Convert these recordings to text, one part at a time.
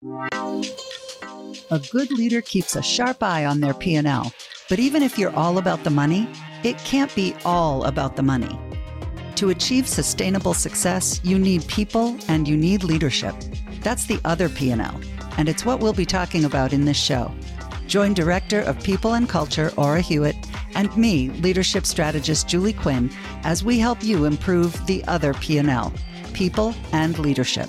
A good leader keeps a sharp eye on their P&L. But even if you're all about the money, it can't be all about the money. To achieve sustainable success, you need people and you need leadership. That's the other P&L, and it's what we'll be talking about in this show. Join Director of People and Culture, Aura Huot, and me, leadership strategist Julie Quinne, as we help you improve the other P&L, people and leadership.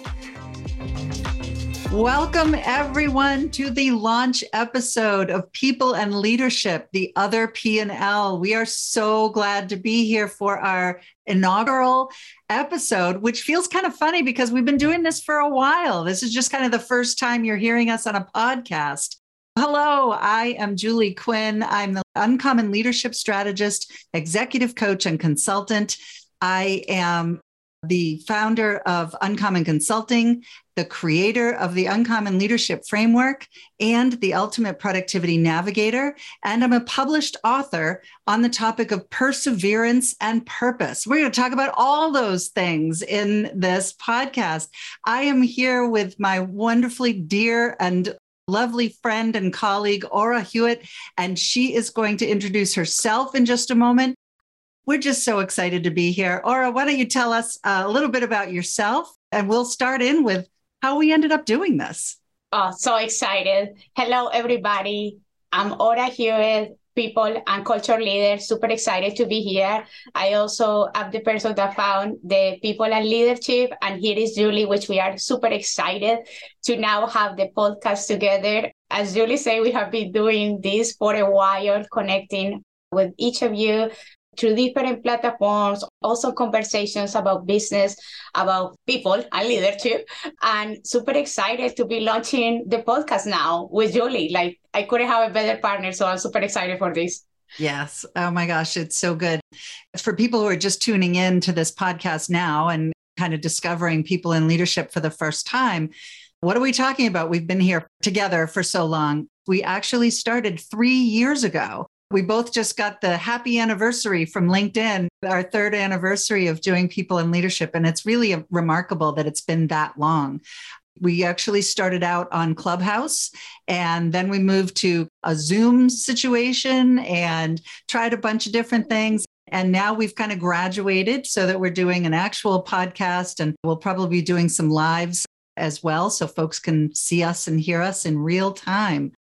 Welcome, everyone, to the launch episode of People and Leadership, the other P&L. We are so glad to be here for our inaugural episode, which feels kind of funny because we've been doing this for a while. This is just kind of the first time you're hearing us on a podcast. Hello, I am Julie Quinne. I'm the Uncommon Leadership Strategist, Executive Coach, and Consultant. I am the founder of Uncommon Consulting, the creator of the Uncommon Leadership Framework, and the Ultimate Productivity Navigator. And I'm a published author on the topic of perseverance and purpose. We're going to talk about all those things in this podcast. I am here with my wonderfully dear and lovely friend and colleague, Aura Huot, and she is going to introduce herself in just a moment. We're just so excited to be here. Aura, why don't you tell us uh, a little bit about yourself? And we'll start in with how we ended up doing this. Oh, so excited. Hello, everybody. I'm Aura Huot, people and culture leader. Super excited to be here. I also am the person that found the people and leadership. And here is Julie, which we are super excited to now have the podcast together. As Julie said, we have been doing this for a while, connecting with each of you through different platforms, also conversations about business, about people and leadership. And super excited to be launching the podcast now with Julie. Like I couldn't have a better partner. So I'm super excited for this. Yes. Oh my gosh, it's so good. For people who are just tuning in to this podcast now and kind of discovering people and leadership for the first time, what are we talking about? We've been here together for so long. We actually started three years ago we both just got the happy anniversary from LinkedIn, our third anniversary of doing people and leadership. And it's really remarkable that it's been that long. We actually started out on Clubhouse and then we moved to a Zoom situation and tried a bunch of different things. And now we've kind of graduated so that we're doing an actual podcast and we'll probably be doing some lives as well so folks can see us and hear us in real time.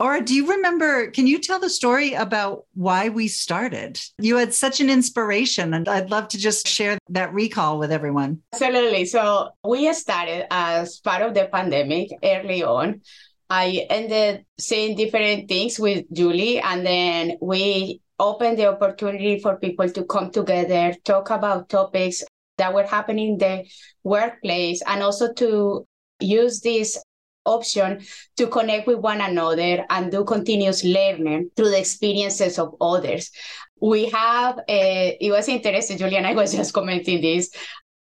Aura, do you remember? Can you tell the story about why we started? You had such an inspiration, and I'd love to just share that recall with everyone. Absolutely. So, we started as part of the pandemic early on. I ended seeing different things with Julie, and then we opened the opportunity for people to come together, talk about topics that were happening in the workplace, and also to use this option to connect with one another and do continuous learning through the experiences of others. We have, a, it was interesting, Julian, I was just commenting this.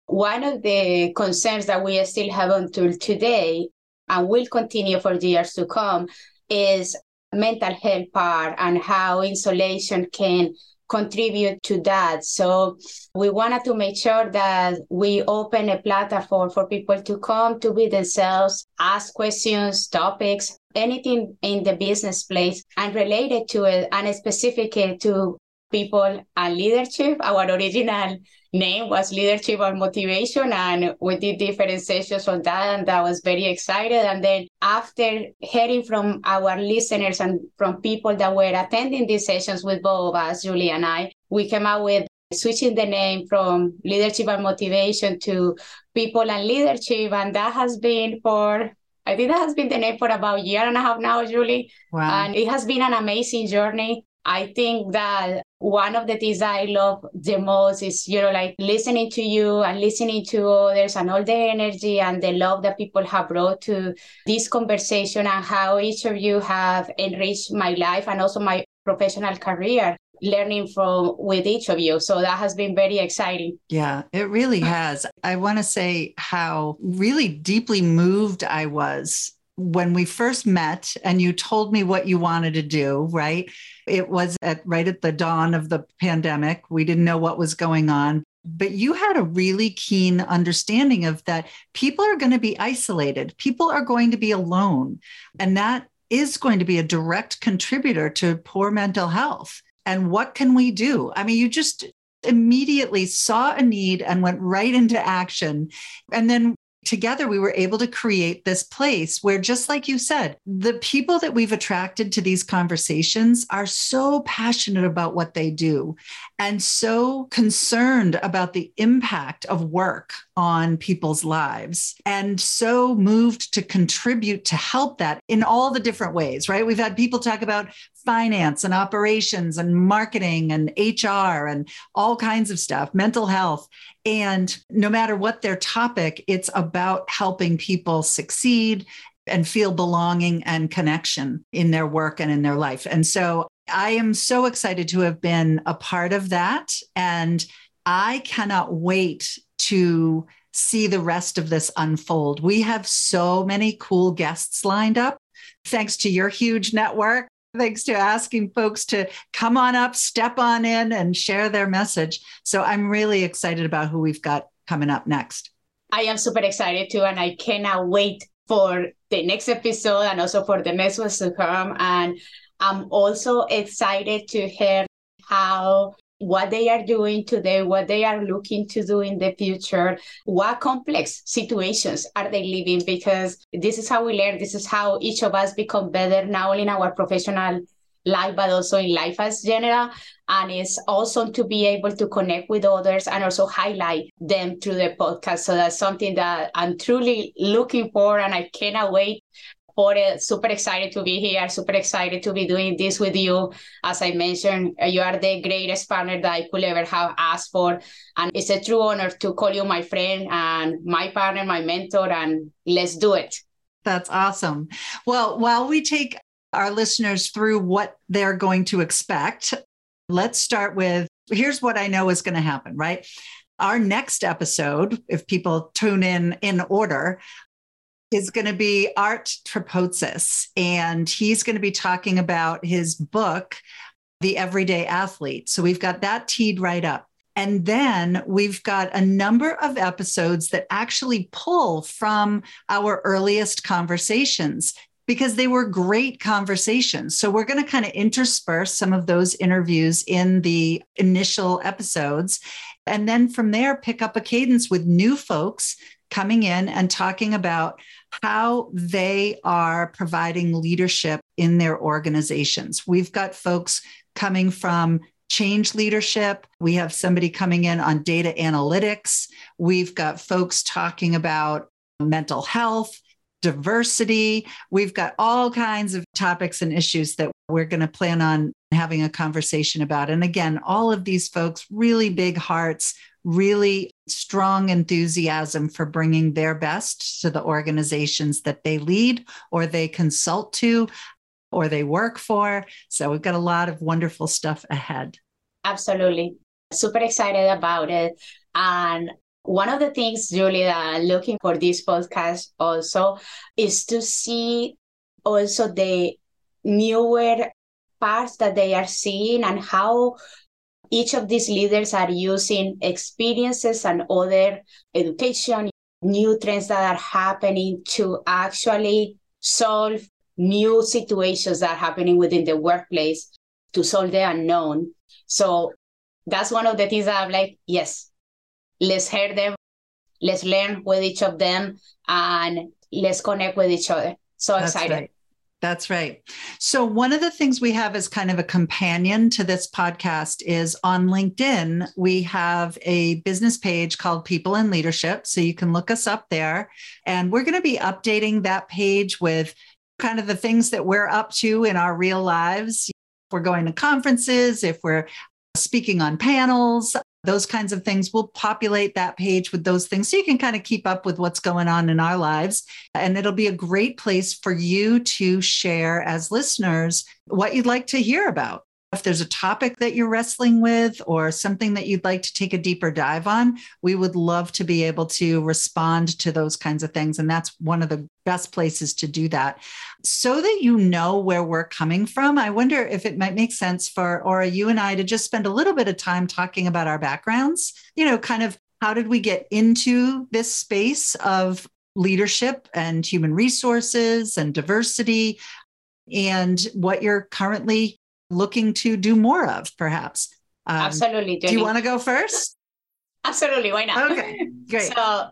One of the concerns that we still have until today and will continue for years to come is mental health part and how insulation can contribute to that. So we wanted to make sure that we open a platform for people to come to be themselves, ask questions, topics, anything in the business place and related to it and specific to people and leadership. Our original name was leadership and motivation and we did different sessions on that and that was very excited and then after hearing from our listeners and from people that were attending these sessions with both of us julie and i we came out with switching the name from leadership and motivation to people and leadership and that has been for I think that has been the name for about a year and a half now, Julie. Wow. And it has been an amazing journey. I think that one of the things I love the most is, you know, like listening to you and listening to others and all the energy and the love that people have brought to this conversation and how each of you have enriched my life and also my professional career learning from with each of you. So that has been very exciting. Yeah it really has. I want to say how really deeply moved i was when we first met and you told me what you wanted to do, right? It was at right at the dawn of the pandemic. We didn't know what was going on. but you had a really keen understanding of that people are going to be isolated, people are going to be alone. And that is going to be a direct contributor to poor mental health. And what can we do? I mean, you just immediately saw a need and went right into action. And then together we were able to create this place where just like you said the people that we've attracted to these conversations are so passionate about what they do and so concerned about the impact of work on people's lives and so moved to contribute to help that in all the different ways right we've had people talk about finance and operations and marketing and HR and all kinds of stuff, mental health. And no matter what their topic, it's about helping people succeed and feel belonging and connection in their work and in their life. And so I am so excited to have been a part of that. And I cannot wait to see the rest of this unfold. We have so many cool guests lined up. Thanks to your huge network, thanks to asking folks to come on up, step on in, and share their message. So I'm really excited about who we've got coming up next. I am super excited too, and I cannot wait for the next episode and also for the next to come. And I'm also excited to hear how what they are doing today, what they are looking to do in the future, what complex situations are they living? Because this is how we learn. This is how each of us become better, not only in our professional life, but also in life as general. And it's awesome to be able to connect with others and also highlight them through the podcast. So that's something that I'm truly looking for, and I cannot wait it. Super excited to be here. Super excited to be doing this with you. As I mentioned, uh, you are the greatest partner that I could ever have asked for. And it's a true honor to call you my friend and my partner, my mentor, and let's do it. That's awesome. Well, while we take our listeners through what they're going to expect, let's start with here's what I know is going to happen, right? Our next episode, if people tune in in order, is going to be Art Trepotsis, and he's going to be talking about his book, The Everyday Athlete. So we've got that teed right up. And then we've got a number of episodes that actually pull from our earliest conversations because they were great conversations. So we're going to kind of intersperse some of those interviews in the initial episodes. And then from there, pick up a cadence with new folks coming in and talking about how they are providing leadership in their organizations. We've got folks coming from change leadership. We have somebody coming in on data analytics. We've got folks talking about mental health, diversity. We've got all kinds of topics and issues that we're going to plan on having a conversation about. And again, all of these folks, really big hearts, really strong enthusiasm for bringing their best to the organizations that they lead or they consult to or they work for. So we've got a lot of wonderful stuff ahead. Absolutely. Super excited about it. And one of the things, Julia, looking for this podcast also is to see also the newer parts that they are seeing and how each of these leaders are using experiences and other education, new trends that are happening to actually solve new situations that are happening within the workplace to solve the unknown. So that's one of the things that I'm like, yes, let's hear them, let's learn with each of them, and let's connect with each other. So that's excited. Right. That's right. So, one of the things we have as kind of a companion to this podcast is on LinkedIn, we have a business page called People and Leadership. So, you can look us up there. And we're going to be updating that page with kind of the things that we're up to in our real lives. If we're going to conferences, if we're speaking on panels, those kinds of things. We'll populate that page with those things so you can kind of keep up with what's going on in our lives. And it'll be a great place for you to share as listeners what you'd like to hear about. If there's a topic that you're wrestling with or something that you'd like to take a deeper dive on, we would love to be able to respond to those kinds of things. And that's one of the best places to do that. So that you know where we're coming from, I wonder if it might make sense for Aura, you and I to just spend a little bit of time talking about our backgrounds, you know, kind of how did we get into this space of leadership and human resources and diversity and what you're currently looking to do more of, perhaps. Um, Absolutely. Do you want to go first? Absolutely. Why not? Okay, great. So,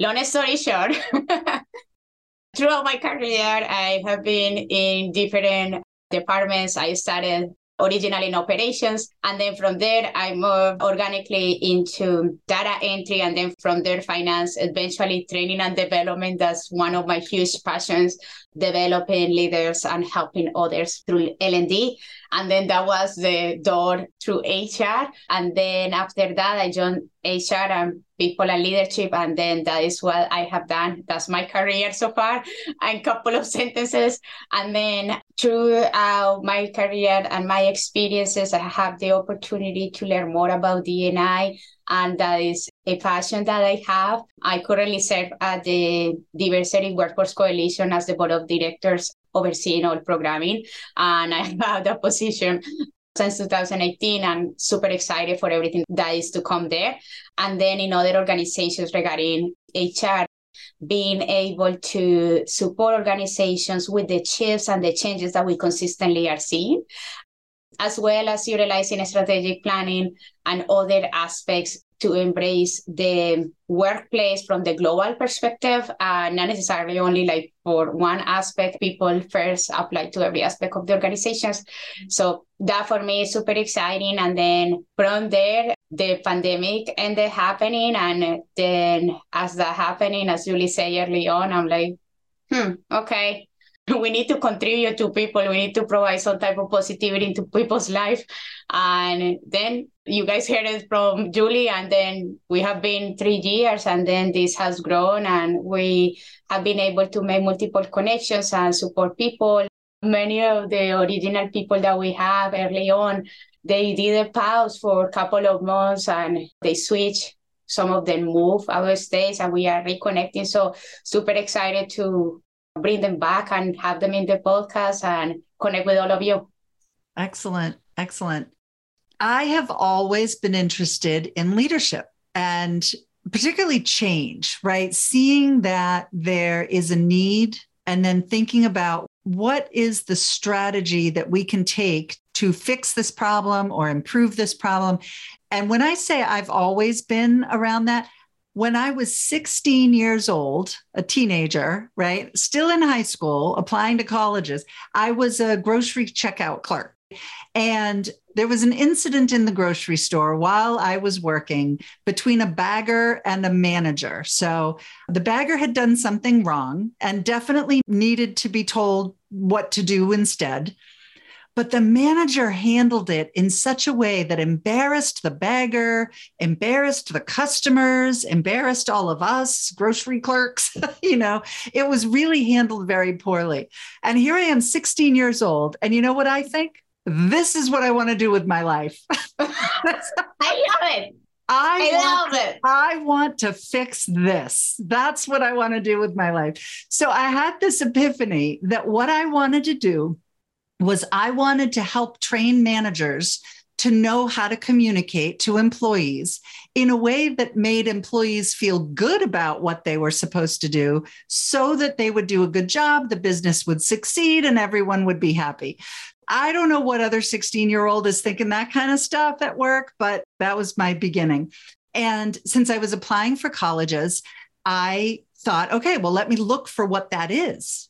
long story short, throughout my career, I have been in different departments. I started originally in operations. And then from there, I moved organically into data entry. And then from there, finance, eventually training and development. That's one of my huge passions, developing leaders and helping others through L&D. And then that was the door through HR. And then after that, I joined HR and people and leadership. And then that is what I have done. That's my career so far. And a couple of sentences. And then throughout my career and my experiences, I have the opportunity to learn more about DNI. And that is a passion that I have. I currently serve at the Diversity Workforce Coalition as the board of directors overseeing all programming. And I have the position since 2018 and super excited for everything that is to come there. And then in other organizations regarding HR, being able to support organizations with the shifts and the changes that we consistently are seeing, as well as utilizing strategic planning and other aspects to embrace the workplace from the global perspective, uh, not necessarily only like for one aspect. People first apply to every aspect of the organizations. So that for me is super exciting. And then from there, the pandemic ended happening. And then as that happening, as Julie said early on, I'm like, hmm, okay, we need to contribute to people. We need to provide some type of positivity into people's life. And then you guys heard it from julie and then we have been three years and then this has grown and we have been able to make multiple connections and support people. Many of the original people that we have early on they did a pause for a couple of months and they switched some of them move our states and we are reconnecting. So super excited to bring them back and have them in the podcast and connect with all of you. Excellent. Excellent. I have always been interested in leadership and particularly change, right? Seeing that there is a need and then thinking about what is the strategy that we can take to fix this problem or improve this problem. And when I say I've always been around that, when I was 16 years old, a teenager, right, still in high school, applying to colleges, I was a grocery checkout clerk. And there was an incident in the grocery store while I was working between a bagger and a manager. So the bagger had done something wrong and definitely needed to be told what to do instead. But the manager handled it in such a way that embarrassed the bagger, embarrassed the customers, embarrassed all of us, grocery clerks. you know, it was really handled very poorly. And here I am, 16 years old. And you know what I think? This is what I want to do with my life. I love it. I, I love it. I want to fix this. That's what I want to do with my life. So I had this epiphany that what I wanted to do was I wanted to help train managers to know how to communicate to employees in a way that made employees feel good about what they were supposed to do so that they would do a good job, the business would succeed, and everyone would be happy. I don't know what other 16 year old is thinking that kind of stuff at work, but that was my beginning. And since I was applying for colleges, I thought, okay, well, let me look for what that is.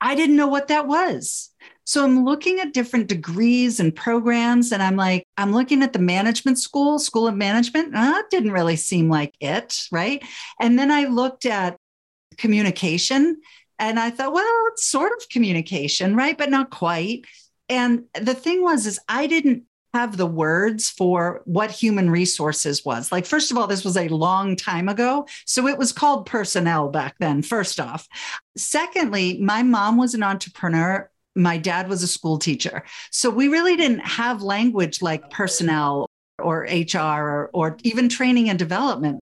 I didn't know what that was. So I'm looking at different degrees and programs, and I'm like, I'm looking at the management school, School of Management. Uh, didn't really seem like it, right? And then I looked at communication, and I thought, well, it's sort of communication, right? But not quite. And the thing was, is I didn't have the words for what human resources was. Like, first of all, this was a long time ago. So it was called personnel back then, first off. Secondly, my mom was an entrepreneur My dad was a school teacher. So we really didn't have language like personnel or HR or, or even training and development.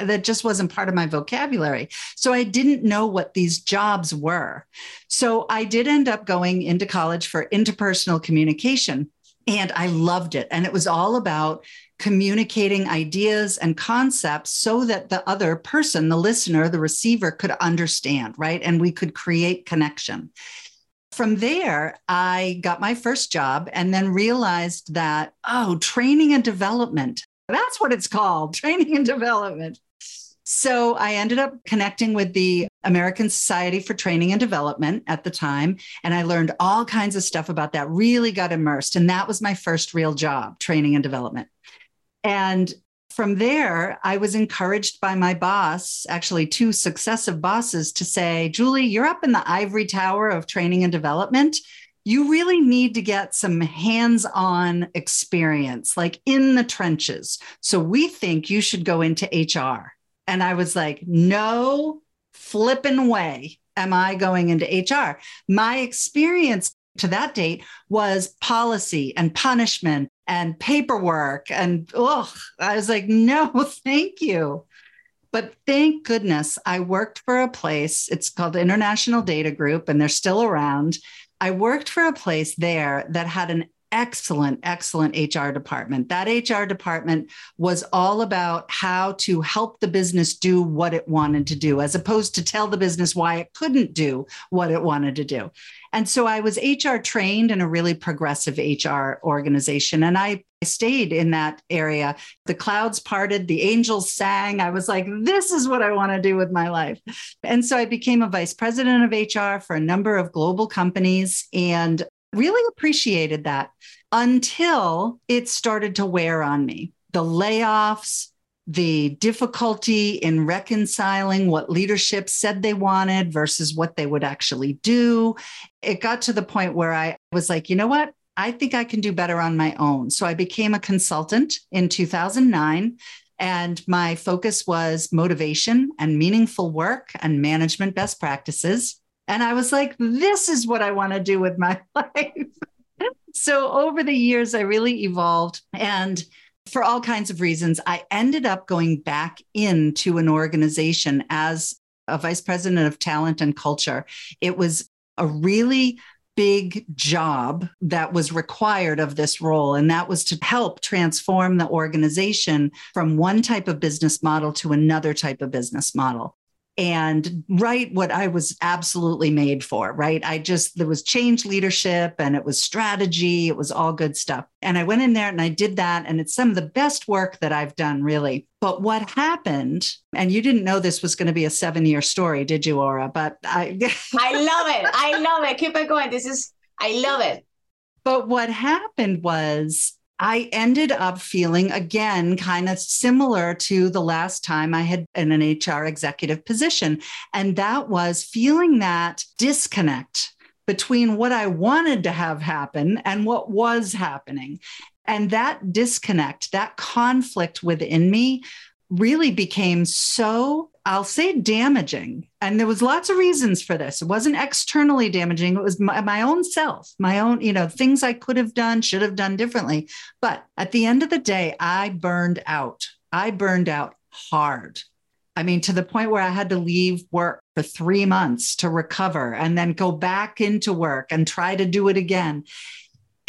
That just wasn't part of my vocabulary. So I didn't know what these jobs were. So I did end up going into college for interpersonal communication. And I loved it. And it was all about communicating ideas and concepts so that the other person, the listener, the receiver could understand, right? And we could create connection. From there, I got my first job and then realized that, oh, training and development, that's what it's called training and development. So I ended up connecting with the American Society for Training and Development at the time. And I learned all kinds of stuff about that, really got immersed. And that was my first real job, training and development. And from there, I was encouraged by my boss, actually, two successive bosses, to say, Julie, you're up in the ivory tower of training and development. You really need to get some hands on experience, like in the trenches. So we think you should go into HR. And I was like, no flipping way am I going into HR. My experience to that date was policy and punishment and paperwork. And oh, I was like, no, thank you. But thank goodness I worked for a place, it's called International Data Group, and they're still around. I worked for a place there that had an excellent, excellent HR department. That HR department was all about how to help the business do what it wanted to do, as opposed to tell the business why it couldn't do what it wanted to do. And so I was HR trained in a really progressive HR organization. And I stayed in that area. The clouds parted, the angels sang. I was like, this is what I want to do with my life. And so I became a vice president of HR for a number of global companies and really appreciated that until it started to wear on me. The layoffs, the difficulty in reconciling what leadership said they wanted versus what they would actually do. It got to the point where I was like, you know what? I think I can do better on my own. So I became a consultant in 2009. And my focus was motivation and meaningful work and management best practices. And I was like, this is what I want to do with my life. so over the years, I really evolved. And for all kinds of reasons, I ended up going back into an organization as a vice president of talent and culture. It was a really big job that was required of this role. And that was to help transform the organization from one type of business model to another type of business model and write what I was absolutely made for, right? I just, there was change leadership and it was strategy, it was all good stuff. And I went in there and I did that. And it's some of the best work that I've done, really. But what happened, and you didn't know this was going to be a seven year story, did you, Aura? But I, I love it. I love it. Keep it going. This is, I love it. But what happened was I ended up feeling again kind of similar to the last time I had in an HR executive position. And that was feeling that disconnect between what I wanted to have happen and what was happening. And that disconnect, that conflict within me really became so I'll say damaging. And there was lots of reasons for this. It wasn't externally damaging. It was my, my, own self, my own, you know, things I could have done, should have done differently. But at the end of the day, I burned out. I burned out hard. I mean, to the point where I had to leave work for three months to recover and then go back into work and try to do it again.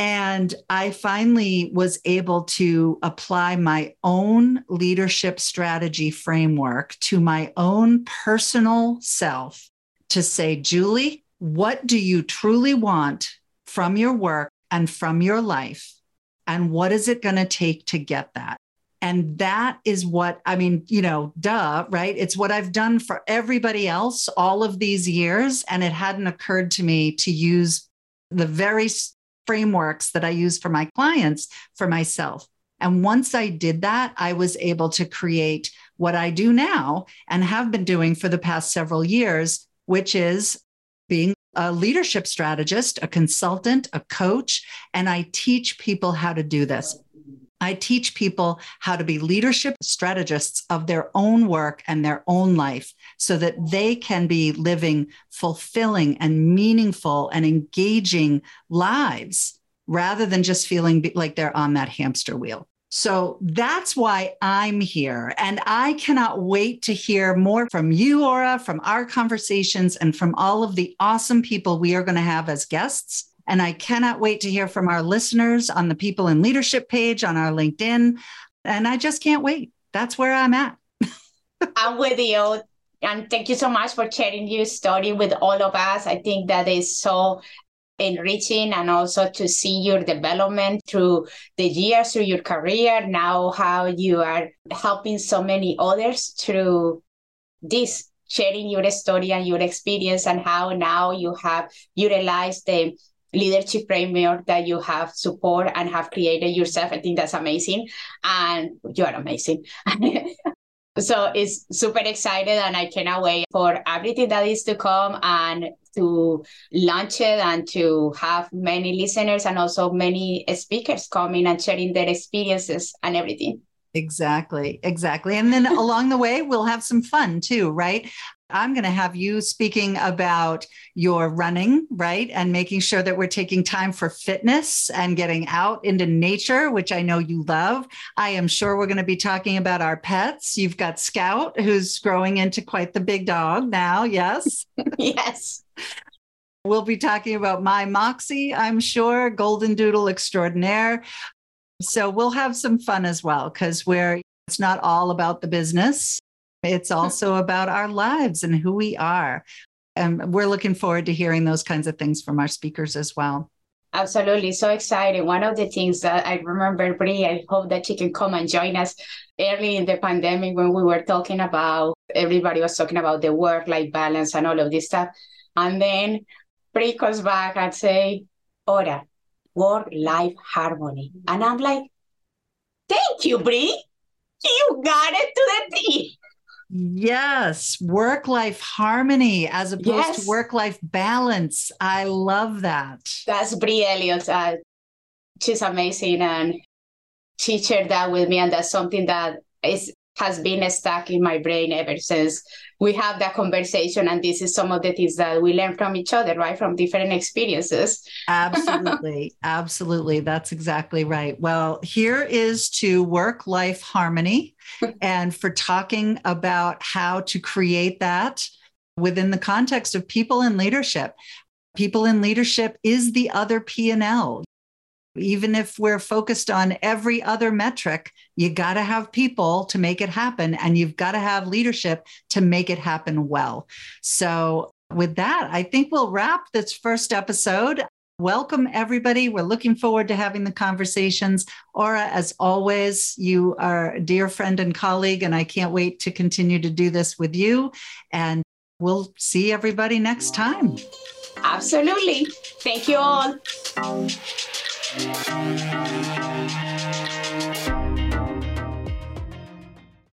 And I finally was able to apply my own leadership strategy framework to my own personal self to say, Julie, what do you truly want from your work and from your life? And what is it going to take to get that? And that is what, I mean, you know, duh, right? It's what I've done for everybody else all of these years. And it hadn't occurred to me to use the very frameworks that I use for my clients for myself. And once I did that, I was able to create what I do now and have been doing for the past several years, which is being a leadership strategist, a consultant, a coach, and I teach people how to do this. I teach people how to be leadership strategists of their own work and their own life so that they can be living fulfilling and meaningful and engaging lives rather than just feeling like they're on that hamster wheel. So that's why I'm here. And I cannot wait to hear more from you, Aura, from our conversations, and from all of the awesome people we are going to have as guests. And I cannot wait to hear from our listeners on the People and Leadership page on our LinkedIn. And I just can't wait. That's where I'm at. I'm with you. And thank you so much for sharing your story with all of us. I think that is so enriching and also to see your development through the years through your career now how you are helping so many others through this sharing your story and your experience and how now you have utilized the leadership framework that you have support and have created yourself. I think that's amazing. And you are amazing. so it's super excited and I cannot wait for everything that is to come and to launch it and to have many listeners and also many speakers coming and sharing their experiences and everything. Exactly, exactly. And then along the way, we'll have some fun too, right? I'm going to have you speaking about your running, right? And making sure that we're taking time for fitness and getting out into nature, which I know you love. I am sure we're going to be talking about our pets. You've got Scout, who's growing into quite the big dog now. Yes. yes. We'll be talking about my Moxie, I'm sure, Golden Doodle extraordinaire. So we'll have some fun as well because we're it's not all about the business. It's hmm. also about our lives and who we are. And we're looking forward to hearing those kinds of things from our speakers as well. Absolutely. So exciting. One of the things that I remember, Brie, I hope that she can come and join us early in the pandemic when we were talking about, everybody was talking about the work life balance and all of this stuff. And then Brie comes back and say, Aura, work life harmony. And I'm like, thank you, Brie. You got it to the T. Yes, work life harmony as opposed yes. to work life balance. I love that. That's Brie Elliott. Uh, she's amazing and she shared that with me, and that's something that is has been stuck in my brain ever since. We have that conversation and this is some of the things that we learn from each other right? From different experiences. Absolutely. Absolutely. That's exactly right. Well here is to work life harmony and for talking about how to create that within the context of people in leadership. People in leadership is the other p&l even if we're focused on every other metric, you got to have people to make it happen, and you've got to have leadership to make it happen well. So, with that, I think we'll wrap this first episode. Welcome, everybody. We're looking forward to having the conversations. Aura, as always, you are a dear friend and colleague, and I can't wait to continue to do this with you. And we'll see everybody next time. Absolutely. Thank you all. Thank you.